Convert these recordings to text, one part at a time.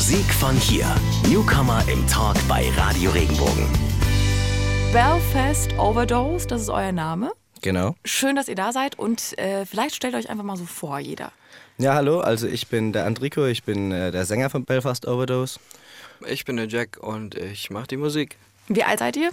Musik von hier. Newcomer im Talk bei Radio Regenbogen. Belfast Overdose, das ist euer Name. Genau. Schön, dass ihr da seid und äh, vielleicht stellt euch einfach mal so vor, jeder. Ja, hallo, also ich bin der Andrico, ich bin äh, der Sänger von Belfast Overdose. Ich bin der Jack und ich mache die Musik. Wie alt seid ihr?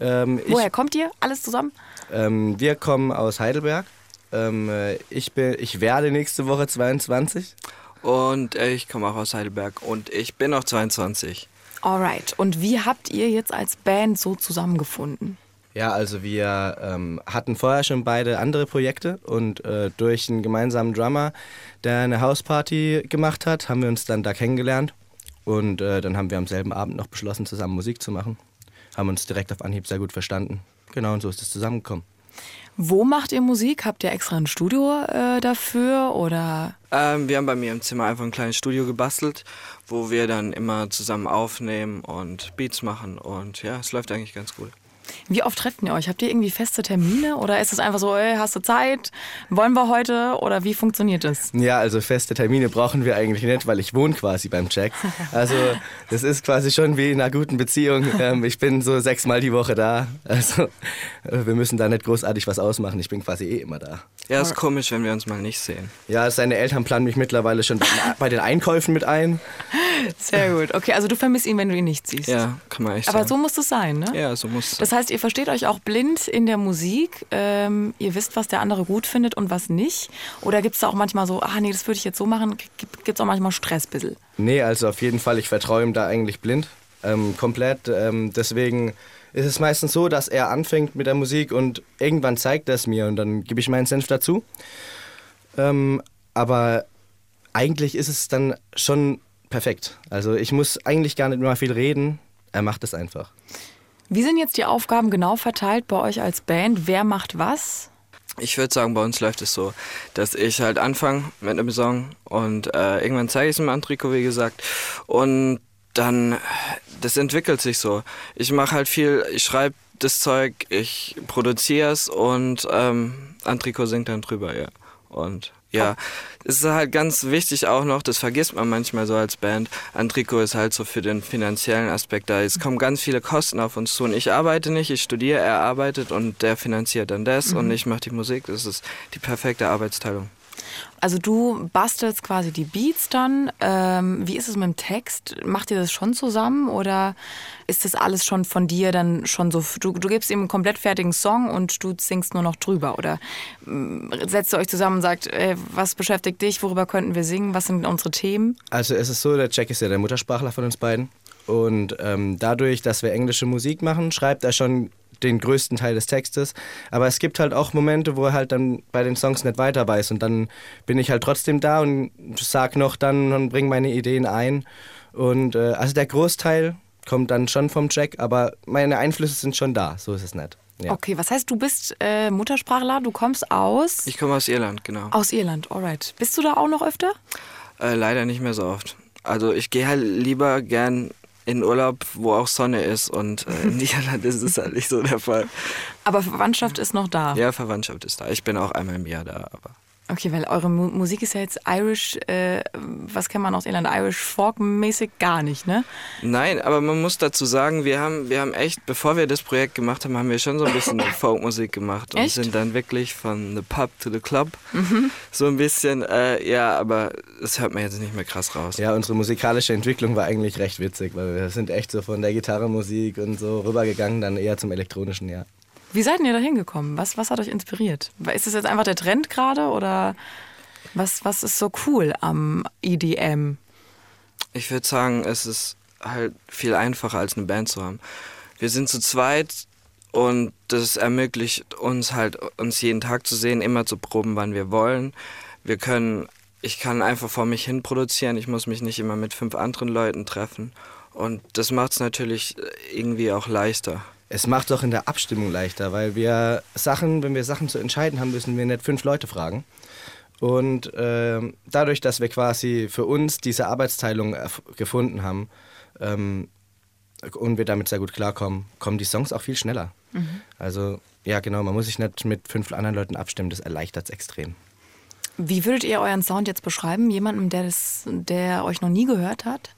Ähm, ich, Woher kommt ihr? Alles zusammen? ähm, wir kommen aus Heidelberg. Ähm, äh, ich, bin, ich werde nächste Woche 22. Und ich komme auch aus Heidelberg und ich bin auch 22. Alright. Und wie habt ihr jetzt als Band so zusammengefunden? Ja, also wir ähm, hatten vorher schon beide andere Projekte und äh, durch einen gemeinsamen Drummer, der eine Hausparty gemacht hat, haben wir uns dann da kennengelernt. Und äh, dann haben wir am selben Abend noch beschlossen, zusammen Musik zu machen. Haben uns direkt auf Anhieb sehr gut verstanden. Genau, und so ist es zusammengekommen. Wo macht ihr Musik? Habt ihr extra ein Studio äh, dafür oder? Ähm, wir haben bei mir im Zimmer einfach ein kleines Studio gebastelt, wo wir dann immer zusammen aufnehmen und Beats machen. Und ja, es läuft eigentlich ganz gut. Wie oft trefft ihr euch? Habt ihr irgendwie feste Termine oder ist es einfach so, ey, hast du Zeit? Wollen wir heute oder wie funktioniert das? Ja, also feste Termine brauchen wir eigentlich nicht, weil ich wohne quasi beim Jack. Also das ist quasi schon wie in einer guten Beziehung. Ähm, ich bin so sechsmal die Woche da. Also äh, wir müssen da nicht großartig was ausmachen. Ich bin quasi eh immer da. Ja, ist komisch, wenn wir uns mal nicht sehen. Ja, seine Eltern planen mich mittlerweile schon bei- bei den Einkäufen mit ein. Sehr gut. Okay, also du vermisst ihn, wenn du ihn nicht siehst. Ja, kann man echt Aber sagen. so muss es sein, ne? ja, so muss es Das heißt, ihr versteht euch auch blind in der Musik. Ähm, ihr wisst, was der andere gut findet und was nicht. Oder gibt es da auch manchmal so, ach nee, das würde ich jetzt so machen? Gibt es auch manchmal Stress ein bisschen? Nee, also auf jeden Fall, ich vertraue ihm da eigentlich blind. Ähm, komplett. Ähm, deswegen ist es meistens so, dass er anfängt mit der Musik und irgendwann zeigt er es mir und dann gebe ich meinen Senf dazu. Ähm, aber eigentlich ist es dann schon perfekt. Also ich muss eigentlich gar nicht mehr viel reden. Er macht es einfach. Wie sind jetzt die Aufgaben genau verteilt bei euch als Band? Wer macht was? Ich würde sagen, bei uns läuft es so, dass ich halt anfange mit einem Song und äh, irgendwann zeige ich es dem Antrico, wie gesagt. Und dann, das entwickelt sich so. Ich mache halt viel, ich schreibe das Zeug, ich produziere es und ähm, Antrico singt dann drüber, ja. Und ja, es ist halt ganz wichtig auch noch, das vergisst man manchmal so als Band. Antrico ist halt so für den finanziellen Aspekt da. Es kommen ganz viele Kosten auf uns zu und ich arbeite nicht, ich studiere, er arbeitet und der finanziert dann das und ich mache die Musik. Das ist die perfekte Arbeitsteilung. Also du bastelst quasi die Beats dann. Ähm, wie ist es mit dem Text? Macht ihr das schon zusammen oder ist das alles schon von dir dann schon so? Du, du gibst ihm einen komplett fertigen Song und du singst nur noch drüber oder ähm, setzt ihr euch zusammen und sagt, ey, was beschäftigt dich? Worüber könnten wir singen? Was sind unsere Themen? Also es ist so, der Jack ist ja der Muttersprachler von uns beiden. Und ähm, dadurch, dass wir englische Musik machen, schreibt er schon den größten Teil des Textes. Aber es gibt halt auch Momente, wo er halt dann bei den Songs nicht weiter weiß. Und dann bin ich halt trotzdem da und sag noch dann und bringe meine Ideen ein. Und äh, also der Großteil kommt dann schon vom Jack, aber meine Einflüsse sind schon da. So ist es nicht. Ja. Okay, was heißt, du bist äh, Muttersprachler, du kommst aus, Ich komme aus Irland, genau. aus Irland, alright. Bist du da auch noch öfter? Äh, leider nicht mehr so oft. Also ich gehe halt lieber gern in Urlaub, wo auch Sonne ist und äh, in Irland ist es halt nicht so der Fall. Aber Verwandtschaft ist noch da. Ja, Verwandtschaft ist da. Ich bin auch einmal im Jahr da, aber Okay, weil eure Mu Musik ist ja jetzt Irish, äh, was kennt man aus Irland? Irish Folk-mäßig gar nicht, ne? Nein, aber man muss dazu sagen, wir haben, wir haben echt, bevor wir das Projekt gemacht haben, haben wir schon so ein bisschen Folkmusik gemacht und Echt? sind dann wirklich von the pub to the club. So ein bisschen, äh, ja, aber das hört man jetzt nicht mehr krass raus. Ja, unsere musikalische Entwicklung war eigentlich recht witzig, weil wir sind echt so von der Gitarrenmusik und so rübergegangen, dann eher zum elektronischen, ja. Wie seid ihr da hingekommen? Was, was hat euch inspiriert? Ist das jetzt einfach der Trend gerade oder was, was ist so cool am EDM? Ich würde sagen, es ist halt viel einfacher als eine Band zu haben. Wir sind zu zweit und das ermöglicht uns halt, uns jeden Tag zu sehen, immer zu proben, wann wir wollen. Wir können, ich kann einfach vor mich hin produzieren, ich muss mich nicht immer mit fünf anderen Leuten treffen. Und das macht es natürlich irgendwie auch leichter. Es macht doch in der Abstimmung leichter, weil wir Sachen, wenn wir Sachen zu entscheiden haben, müssen wir nicht fünf Leute fragen. Und ähm, dadurch, dass wir quasi für uns diese Arbeitsteilung gefunden haben ähm, und wir damit sehr gut klarkommen, kommen die Songs auch viel schneller. Also ja, genau, man muss sich nicht mit fünf anderen Leuten abstimmen, das erleichtert es extrem. Wie würdet ihr euren Sound jetzt beschreiben? Jemandem, der, das, der euch noch nie gehört hat?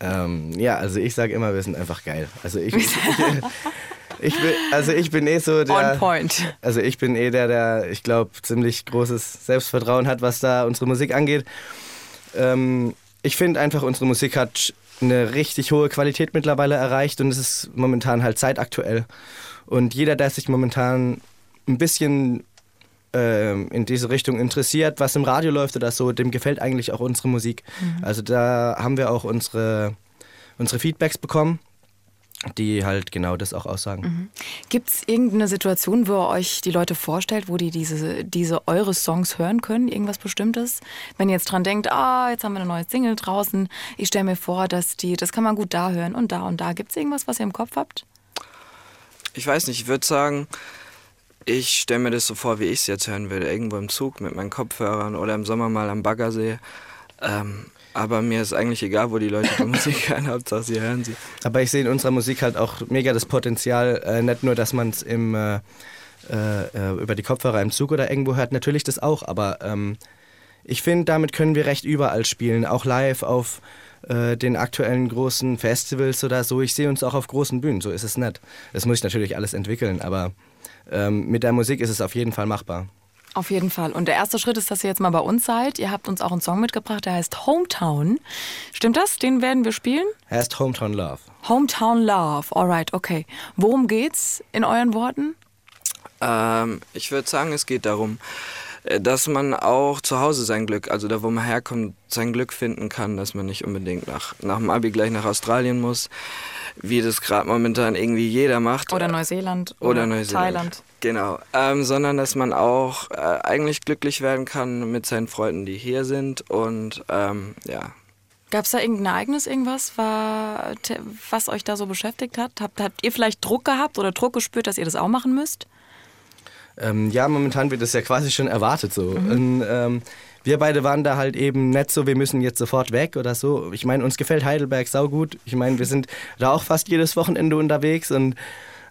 Ähm, ja, also ich sage immer, wir sind einfach geil. Also ich, ich, ich bin, also ich bin eh so der. On point. Also ich bin eh der, der, ich glaube, ziemlich großes Selbstvertrauen hat, was da unsere Musik angeht. Ähm, ich finde einfach, unsere Musik hat eine richtig hohe Qualität mittlerweile erreicht und es ist momentan halt zeitaktuell. Und jeder, der sich momentan ein bisschen ähm, in diese Richtung interessiert, was im Radio läuft oder so, dem gefällt eigentlich auch unsere Musik. Mhm. Also da haben wir auch unsere, unsere Feedbacks bekommen die halt genau das auch aussagen. Mhm. Gibt es irgendeine Situation, wo ihr euch die Leute vorstellt, wo die diese, diese eure Songs hören können? Irgendwas Bestimmtes? Wenn ihr jetzt dran denkt, ah, jetzt haben wir eine neue Single draußen, ich stelle mir vor, dass die, das kann man gut da hören und da und da. Gibt es irgendwas, was ihr im Kopf habt? Ich weiß nicht, ich würde sagen, ich stelle mir das so vor, wie ich es jetzt hören würde. Irgendwo im Zug mit meinen Kopfhörern oder im Sommer mal am Baggersee. Ähm, aber mir ist eigentlich egal, wo die Leute die Musik hören, Hauptsache sie hören sie. Aber ich sehe in unserer Musik halt auch mega das Potenzial, äh, nicht nur, dass man es im äh, äh, über die Kopfhörer im Zug oder irgendwo hört, natürlich das auch, aber ähm, ich finde, damit können wir recht überall spielen, auch live auf äh, den aktuellen großen Festivals oder so. Ich sehe uns auch auf großen Bühnen, so ist es nicht. Das muss ich natürlich alles entwickeln, aber ähm, mit der Musik ist es auf jeden Fall machbar. Auf jeden Fall. Und der erste Schritt ist, dass ihr jetzt mal bei uns seid. Ihr habt uns auch einen Song mitgebracht, der heißt Hometown. Stimmt das? Den werden wir spielen? Er heißt Hometown Love. Hometown Love, alright, okay. Worum geht's in euren Worten? Ähm, ich würde sagen, es geht darum, äh, dass man auch zu Hause sein Glück, also da wo man herkommt, sein Glück finden kann, dass man nicht unbedingt nach, nach dem Abi gleich nach Australien muss, wie das gerade momentan irgendwie jeder macht. Oder Neuseeland. Oder, oder Neuseeland. Thailand. Genau, ähm, sondern dass man auch äh, eigentlich glücklich werden kann mit seinen Freunden, die hier sind und ähm, ja. Gab es da irgendein Ereignis, irgendwas, war, was euch da so beschäftigt hat? Habt, habt ihr vielleicht Druck gehabt oder Druck gespürt, dass ihr das auch machen müsst? Ähm, ja, momentan wird das ja quasi schon erwartet so. Mhm. Und, ähm, wir beide waren da halt eben nicht so, wir müssen jetzt sofort weg oder so. Ich meine, uns gefällt Heidelberg saugut. Ich meine, wir sind da auch fast jedes Wochenende unterwegs und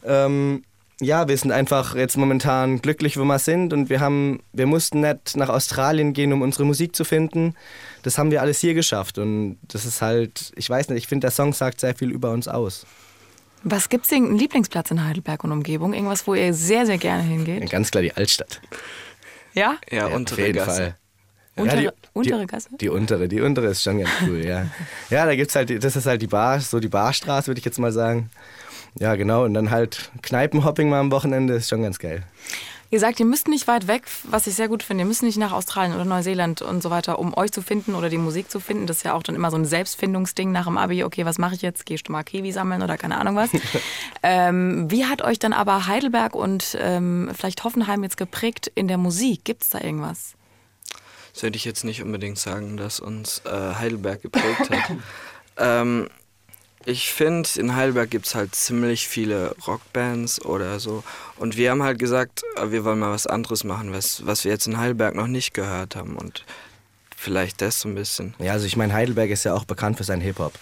ähm, ja, wir sind einfach jetzt momentan glücklich, wo wir sind und wir haben, wir mussten nicht nach Australien gehen, um unsere Musik zu finden. Das haben wir alles hier geschafft und das ist halt, ich weiß nicht, ich finde, der Song sagt sehr viel über uns aus. Was gibt es denn einen Lieblingsplatz in Heidelberg und Umgebung? Irgendwas, wo ihr sehr, sehr gerne hingeht? Ja, ganz klar die Altstadt. Ja? Ja, ja untere auf jeden Gasse. Fall. Untere, ja, die, untere Gasse? Die, die, untere, die untere ist schon ganz cool, ja. Ja, da gibt's halt, das ist halt die Bar, so die Barstraße, würde ich jetzt mal sagen. Ja, genau. Und dann halt Kneipenhopping mal am Wochenende ist schon ganz geil. Ihr sagt, ihr müsst nicht weit weg, was ich sehr gut finde. Ihr müsst nicht nach Australien oder Neuseeland und so weiter, um euch zu finden oder die Musik zu finden. Das ist ja auch dann immer so ein Selbstfindungsding nach dem Abi. Okay, was mache ich jetzt? Gehst du mal Kiwi sammeln oder keine Ahnung was? ähm, wie hat euch dann aber Heidelberg und ähm, vielleicht Hoffenheim jetzt geprägt in der Musik? Gibt es da irgendwas? Das würde ich jetzt nicht unbedingt sagen, dass uns äh, Heidelberg geprägt hat. ähm, ich finde, in Heidelberg gibt es halt ziemlich viele Rockbands oder so. Und wir haben halt gesagt, äh, wir wollen mal was anderes machen, was, was wir jetzt in Heidelberg noch nicht gehört haben. Und vielleicht das so ein bisschen. Ja, also ich meine, Heidelberg ist ja auch bekannt für seinen Hip-Hop.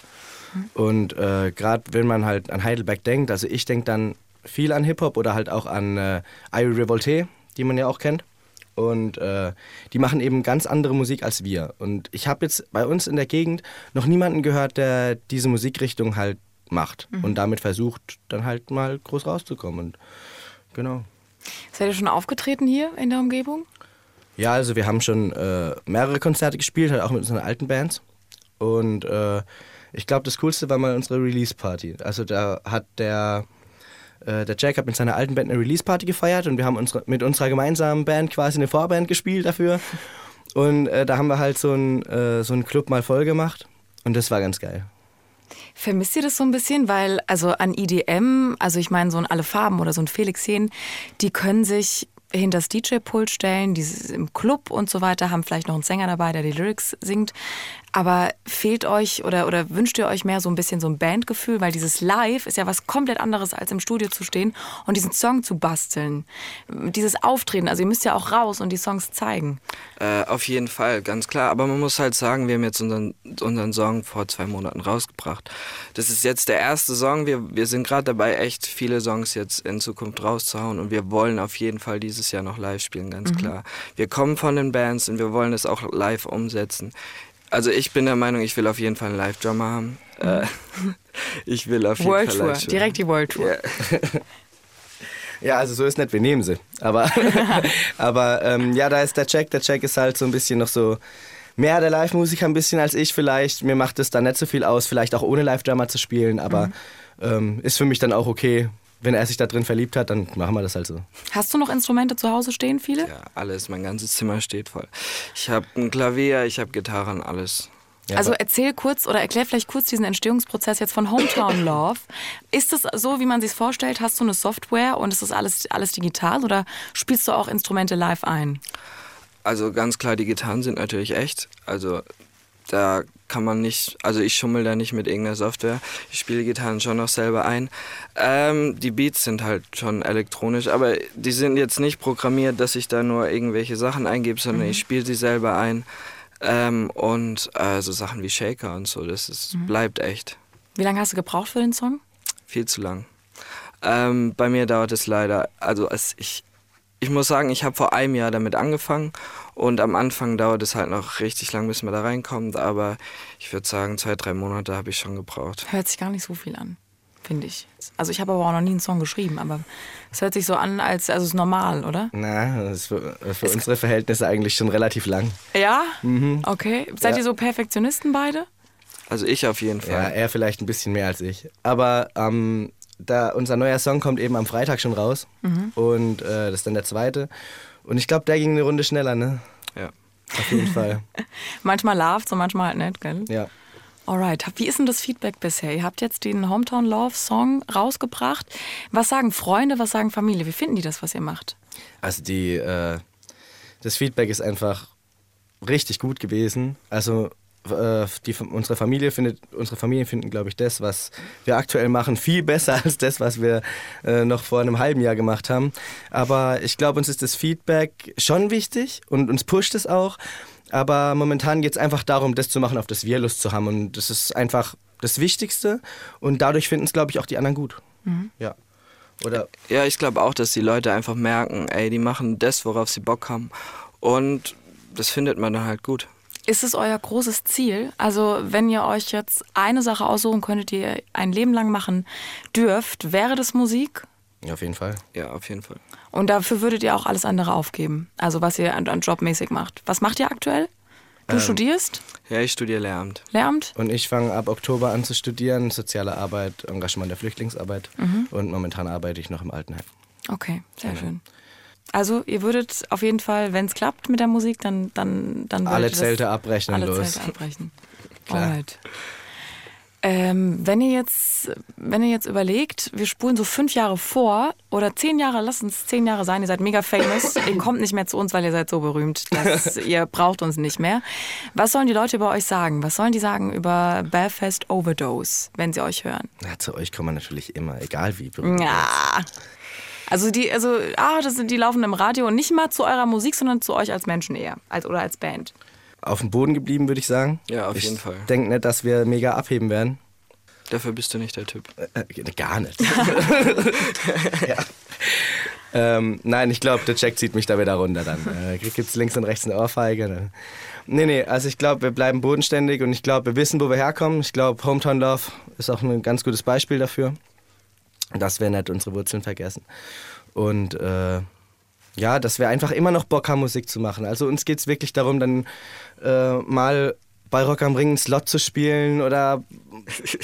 Und äh, gerade wenn man halt an Heidelberg denkt, also ich denke dann viel an Hip-Hop oder halt auch an äh, Iri Revolte, die man ja auch kennt. Und äh, die machen eben ganz andere Musik als wir. Und ich habe jetzt bei uns in der Gegend noch niemanden gehört, der diese Musikrichtung halt macht mhm. und damit versucht, dann halt mal groß rauszukommen. Und genau. Seid ihr schon aufgetreten hier in der Umgebung? Ja, also wir haben schon äh, mehrere Konzerte gespielt, halt auch mit unseren alten Bands. Und äh, ich glaube, das Coolste war mal unsere Release-Party. Also da hat der äh, der Jack hat mit seiner alten Band eine Release-Party gefeiert und wir haben unsere, mit unserer gemeinsamen Band quasi eine Vorband gespielt dafür. Und äh, da haben wir halt so einen äh, so Club mal voll gemacht und das war ganz geil. Vermisst ihr das so ein bisschen? Weil, also an IDM, also ich meine, so ein Alle Farben oder so ein Felix Hehn, die können sich hinter das DJ-Pult stellen, dieses im Club und so weiter, haben vielleicht noch einen Sänger dabei, der die Lyrics singt. Aber fehlt euch oder, oder wünscht ihr euch mehr so ein bisschen so ein Bandgefühl? Weil dieses Live ist ja was komplett anderes, als im Studio zu stehen und diesen Song zu basteln. Dieses Auftreten, also ihr müsst ja auch raus und die Songs zeigen. Äh, auf jeden Fall, ganz klar. Aber man muss halt sagen, wir haben jetzt unseren, unseren Song vor zwei Monaten rausgebracht. Das ist jetzt der erste Song. Wir, wir sind gerade dabei, echt viele Songs jetzt in Zukunft rauszuhauen und wir wollen auf jeden Fall dieses Jahr noch live spielen, ganz mhm. klar. Wir kommen von den Bands und wir wollen es auch live umsetzen Also ich bin der Meinung, ich will auf jeden Fall einen Live-Drummer haben. Äh, ich will auf jeden World Fall Tour, live spielen. direkt die World Tour. Ja. Ja, also so ist nicht, wir nehmen sie. Aber, aber ähm, ja, da ist der Check. Der Check ist halt so ein bisschen noch so mehr der Live-Musiker ein bisschen als ich vielleicht. Mir macht es dann nicht so viel aus, vielleicht auch ohne Live-Drummer zu spielen, aber ähm, ist für mich dann auch okay. Wenn er sich da drin verliebt hat, dann machen wir das halt so. Hast du noch Instrumente zu Hause stehen, viele? ja, alles, mein ganzes Zimmer steht voll. Ich habe ein Klavier, ich habe Gitarren, alles. Ja, also erzähl kurz oder erklär vielleicht kurz diesen Entstehungsprozess jetzt von Hometown Love. Ist es so, wie man sich vorstellt? Hast du eine Software und ist das alles, alles digital oder spielst du auch Instrumente live ein? Also ganz klar, die Gitarren sind natürlich echt. Also da kann man nicht, also ich schummel da nicht mit irgendeiner Software. Ich spiele Gitarren schon noch selber ein. Ähm, die Beats sind halt schon elektronisch, aber die sind jetzt nicht programmiert, dass ich da nur irgendwelche Sachen eingebe, sondern ich spiele sie selber ein. Ähm, und äh, so Sachen wie Shaker und so, das ist, bleibt echt. Wie lange hast du gebraucht für den Song? Viel zu lang. Ähm, bei mir dauert es leider, also es, ich, ich muss sagen, ich habe vor einem Jahr damit angefangen und am Anfang dauert es halt noch richtig lang, bis man da reinkommt, aber ich würde sagen, zwei, drei Monate habe ich schon gebraucht. Hört sich gar nicht so viel an, finde ich. Also ich habe aber auch noch nie einen Song geschrieben, aber es hört sich so an, als also es ist normal, oder? Na, das ist für, für unsere Verhältnisse eigentlich schon relativ lang. Ja? Okay. Seid Ja. ihr so Perfektionisten beide? Also ich auf jeden Ja, Fall. er vielleicht ein bisschen mehr als ich. Aber ähm, da, unser neuer Song kommt eben am Freitag schon raus. Und äh, das ist dann der zweite. Und ich glaube, der ging eine Runde schneller, ne? Ja. Auf jeden Fall. Manchmal loved und manchmal halt nicht, gell? Ja. Alright. Wie ist denn das Feedback bisher? Ihr habt jetzt den Hometown Love Song rausgebracht. Was sagen Freunde, was sagen Familie? Wie finden die das, was ihr macht? Also die, äh, das Feedback ist einfach richtig gut gewesen. Also äh, die, unsere Familie findet, unsere Familien finden, glaube ich, das, was wir aktuell machen, viel besser als das, was wir äh, noch vor einem halben Jahr gemacht haben. Aber ich glaube, uns ist das Feedback schon wichtig und uns pusht es auch. Aber momentan geht es einfach darum, das zu machen, auf das wir Lust zu haben. Und das ist einfach das Wichtigste. Und dadurch finden es, glaube ich, auch die anderen gut. Ja. Oder Ja, ich glaube auch, dass die Leute einfach merken, ey, die machen das, worauf sie Bock haben. Und das findet man dann halt gut. Ist es euer großes Ziel? Also, wenn ihr euch jetzt eine Sache aussuchen könntet, die ihr ein Leben lang machen dürft, wäre das Musik? ja, auf jeden Fall. Ja, auf jeden Fall. Und dafür würdet ihr auch alles andere aufgeben? Also, was ihr an, an jobmäßig macht. Was macht ihr aktuell? Du studierst? Ja, ich studiere Lehramt. Lehramt? Und ich fange ab Oktober an zu studieren, soziale Arbeit, Engagement der Flüchtlingsarbeit. Und momentan arbeite ich noch im Altenheim. Okay, sehr schön. Also, ihr würdet auf jeden Fall, wenn es klappt mit der Musik, dann, dann, dann Alle Zelte abrechnen alle los. Zelte abbrechen. Klar. Alright. Ähm, wenn ihr jetzt, wenn ihr jetzt überlegt, wir spulen so fünf Jahre vor oder zehn Jahre, lasst uns zehn Jahre sein, ihr seid mega famous, ihr kommt nicht mehr zu uns, weil ihr seid so berühmt, dass ihr braucht uns nicht mehr. Was sollen die Leute über euch sagen? Was sollen die sagen über Belfast Overdose, wenn sie euch hören? Na, zu euch kommen wir natürlich immer, egal wie berühmt. Ja. Also die, also, ah, das sind die laufen im Radio und nicht mal zu eurer Musik, sondern zu euch als Menschen eher, als oder als Band. Auf dem Boden geblieben, würde ich sagen. Ja, auf ich jeden Fall. Ich denke nicht, dass wir mega abheben werden. Dafür bist du nicht der Typ. Äh, äh, gar nicht. ja. ähm, nein, ich glaube, der Jack zieht mich da wieder runter dann. Äh, Gibt es links und rechts eine Ohrfeige. Ne? Nee, nee, also ich glaube, wir bleiben bodenständig und ich glaube, wir wissen, wo wir herkommen. Ich glaube, Hometown Love ist auch ein ganz gutes Beispiel dafür, dass wir nicht unsere Wurzeln vergessen. Und äh, ja, dass wir einfach immer noch Bock haben, Musik zu machen. Also uns geht es wirklich darum, dann äh, mal bei Rock am Ring einen Slot zu spielen oder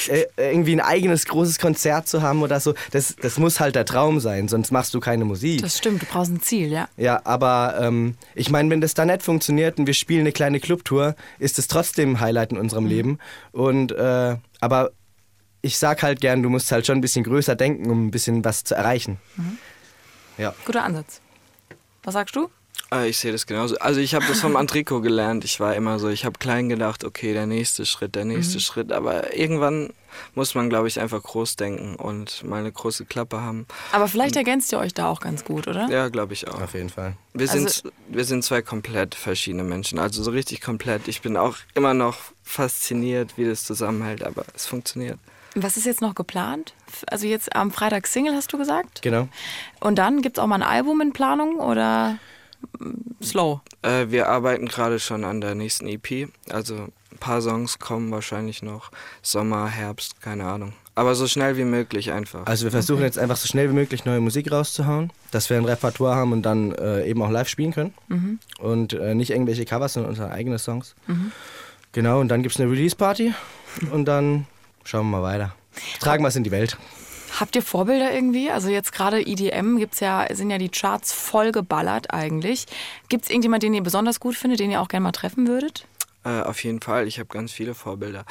äh, irgendwie ein eigenes großes Konzert zu haben oder so. Das, das muss halt der Traum sein, sonst machst du keine Musik. Das stimmt, du brauchst ein Ziel, ja. Ja, aber ähm, ich meine, wenn das da nicht funktioniert und wir spielen eine kleine Clubtour, ist es trotzdem ein Highlight in unserem Leben. Und äh, aber ich sag halt gern, du musst halt schon ein bisschen größer denken, um ein bisschen was zu erreichen. Ja. Guter Ansatz. Was sagst du? Äh, Ich sehe das genauso. Also ich habe das vom Antrico gelernt. Ich war immer so, ich habe klein gedacht, okay, der nächste Schritt, der nächste Schritt. Aber irgendwann muss man, glaube ich, einfach groß denken und mal eine große Klappe haben. Aber vielleicht ergänzt ihr euch da auch ganz gut, oder? Ja, glaube ich auch. Auf jeden Fall. Wir Also- sind, wir sind zwei komplett verschiedene Menschen. Also so richtig komplett. Ich bin auch immer noch fasziniert, wie das zusammenhält, aber es funktioniert. Was ist jetzt noch geplant? Also jetzt am Freitag Single, hast du gesagt? Genau. Und dann gibt es auch mal ein Album in Planung oder mm, slow? Äh, wir arbeiten gerade schon an der nächsten EP. Also Ein paar Songs kommen wahrscheinlich noch. Sommer, Herbst, keine Ahnung. Aber so schnell wie möglich einfach. Also wir versuchen jetzt einfach so schnell wie möglich neue Musik rauszuhauen, dass wir ein Repertoire haben und dann äh, eben auch live spielen können. Und äh, nicht irgendwelche Covers, sondern unsere eigenen Songs. Genau, und dann gibt es eine Release-Party und dann schauen wir mal weiter. Tragen wir es in die Welt. Habt ihr Vorbilder irgendwie? Also jetzt gerade EDM gibt's ja, sind ja die Charts voll geballert eigentlich. Gibt es irgendjemanden, den ihr besonders gut findet, den ihr auch gerne mal treffen würdet? Äh, auf jeden Fall, ich habe ganz viele Vorbilder.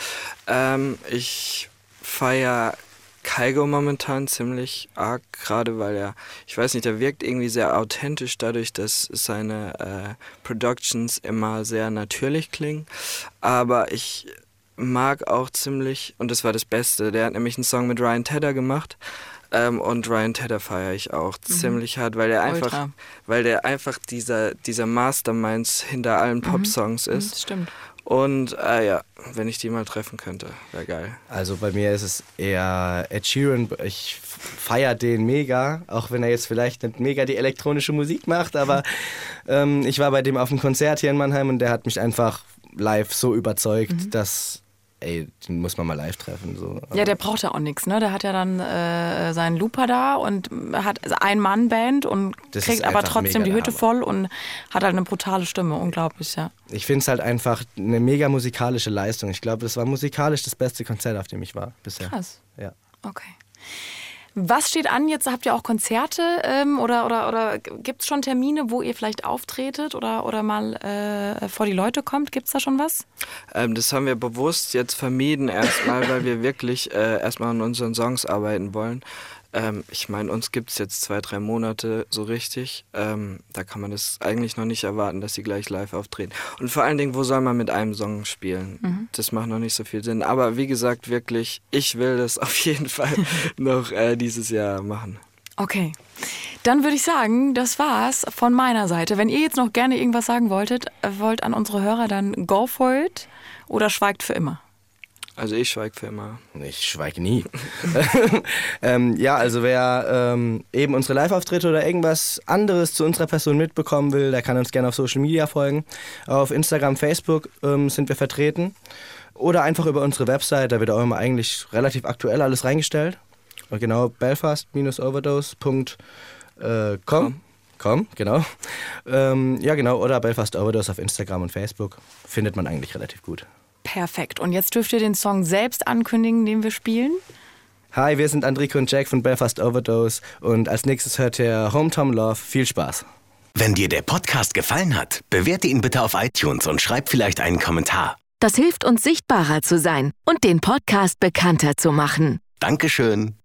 Ähm, ich feiere Kaigo momentan ziemlich arg, gerade weil er, ich weiß nicht, er wirkt irgendwie sehr authentisch dadurch, dass seine äh, Productions immer sehr natürlich klingen. Aber ich mag auch ziemlich, und das war das Beste, der hat nämlich einen Song mit Ryan Tedder gemacht. Ähm, und Ryan Tedder feiere ich auch ziemlich hart, weil der einfach, Ultra. weil der einfach dieser, dieser Masterminds hinter allen Pop-Songs ist. Das stimmt. Und äh, ja, wenn ich die mal treffen könnte, wäre geil. Also bei mir ist es eher Ed Sheeran. Ich feiere den mega, auch wenn er jetzt vielleicht nicht mega die elektronische Musik macht, aber ähm, ich war bei dem auf dem Konzert hier in Mannheim und der hat mich einfach live so überzeugt, dass, ey, den muss man mal live treffen. So. Ja, der braucht ja auch nichts, ne? Der hat ja dann äh, seinen Looper da und hat ein Mann-Band und Das kriegt aber trotzdem die Hütte voll und hat halt eine brutale Stimme. Unglaublich, ja. Ich finde es halt einfach eine mega musikalische Leistung. Ich glaube, das war musikalisch das beste Konzert, auf dem ich war bisher. Krass. Ja. Okay. Was steht an jetzt? Habt ihr auch Konzerte ähm, oder, oder, oder gibt es schon Termine, wo ihr vielleicht auftretet oder, oder mal äh, vor die Leute kommt? Gibt es da schon was? Ähm, das haben wir bewusst jetzt vermieden erstmal, weil wir wirklich äh, erstmal an unseren Songs arbeiten wollen. Ähm, ich meine, uns gibt es jetzt zwei, drei Monate so richtig. Ähm, da kann man das eigentlich noch nicht erwarten, dass sie gleich live auftreten. Und vor allen Dingen, wo soll man mit einem Song spielen? Das macht noch nicht so viel Sinn. Aber wie gesagt, wirklich, ich will das auf jeden Fall noch äh, dieses Jahr machen. Okay. Dann würde ich sagen, das war's von meiner Seite. Wenn ihr jetzt noch gerne irgendwas sagen wolltet, äh, wollt an unsere Hörer, dann go for it oder schweigt für immer. Also ich schweige für immer. Ich schweige nie. ähm, ja, also wer ähm, eben unsere Live-Auftritte oder irgendwas anderes zu unserer Person mitbekommen will, der kann uns gerne auf Social Media folgen. Auf Instagram, Facebook ähm, sind wir vertreten. Oder einfach über unsere Website, da wird auch immer eigentlich relativ aktuell alles reingestellt. Und genau, belfast-overdose.com. Com, genau. Ähm, ja, genau. Oder Belfast Overdose auf Instagram und Facebook. Findet man eigentlich relativ gut. Perfekt. Und jetzt dürft ihr den Song selbst ankündigen, den wir spielen. Hi, wir sind Andriko und Jack von Belfast Overdose und als nächstes hört ihr Hometown Love. Viel Spaß. Wenn dir der Podcast gefallen hat, bewerte ihn bitte auf iTunes und schreib vielleicht einen Kommentar. Das hilft uns sichtbarer zu sein und den Podcast bekannter zu machen. Dankeschön.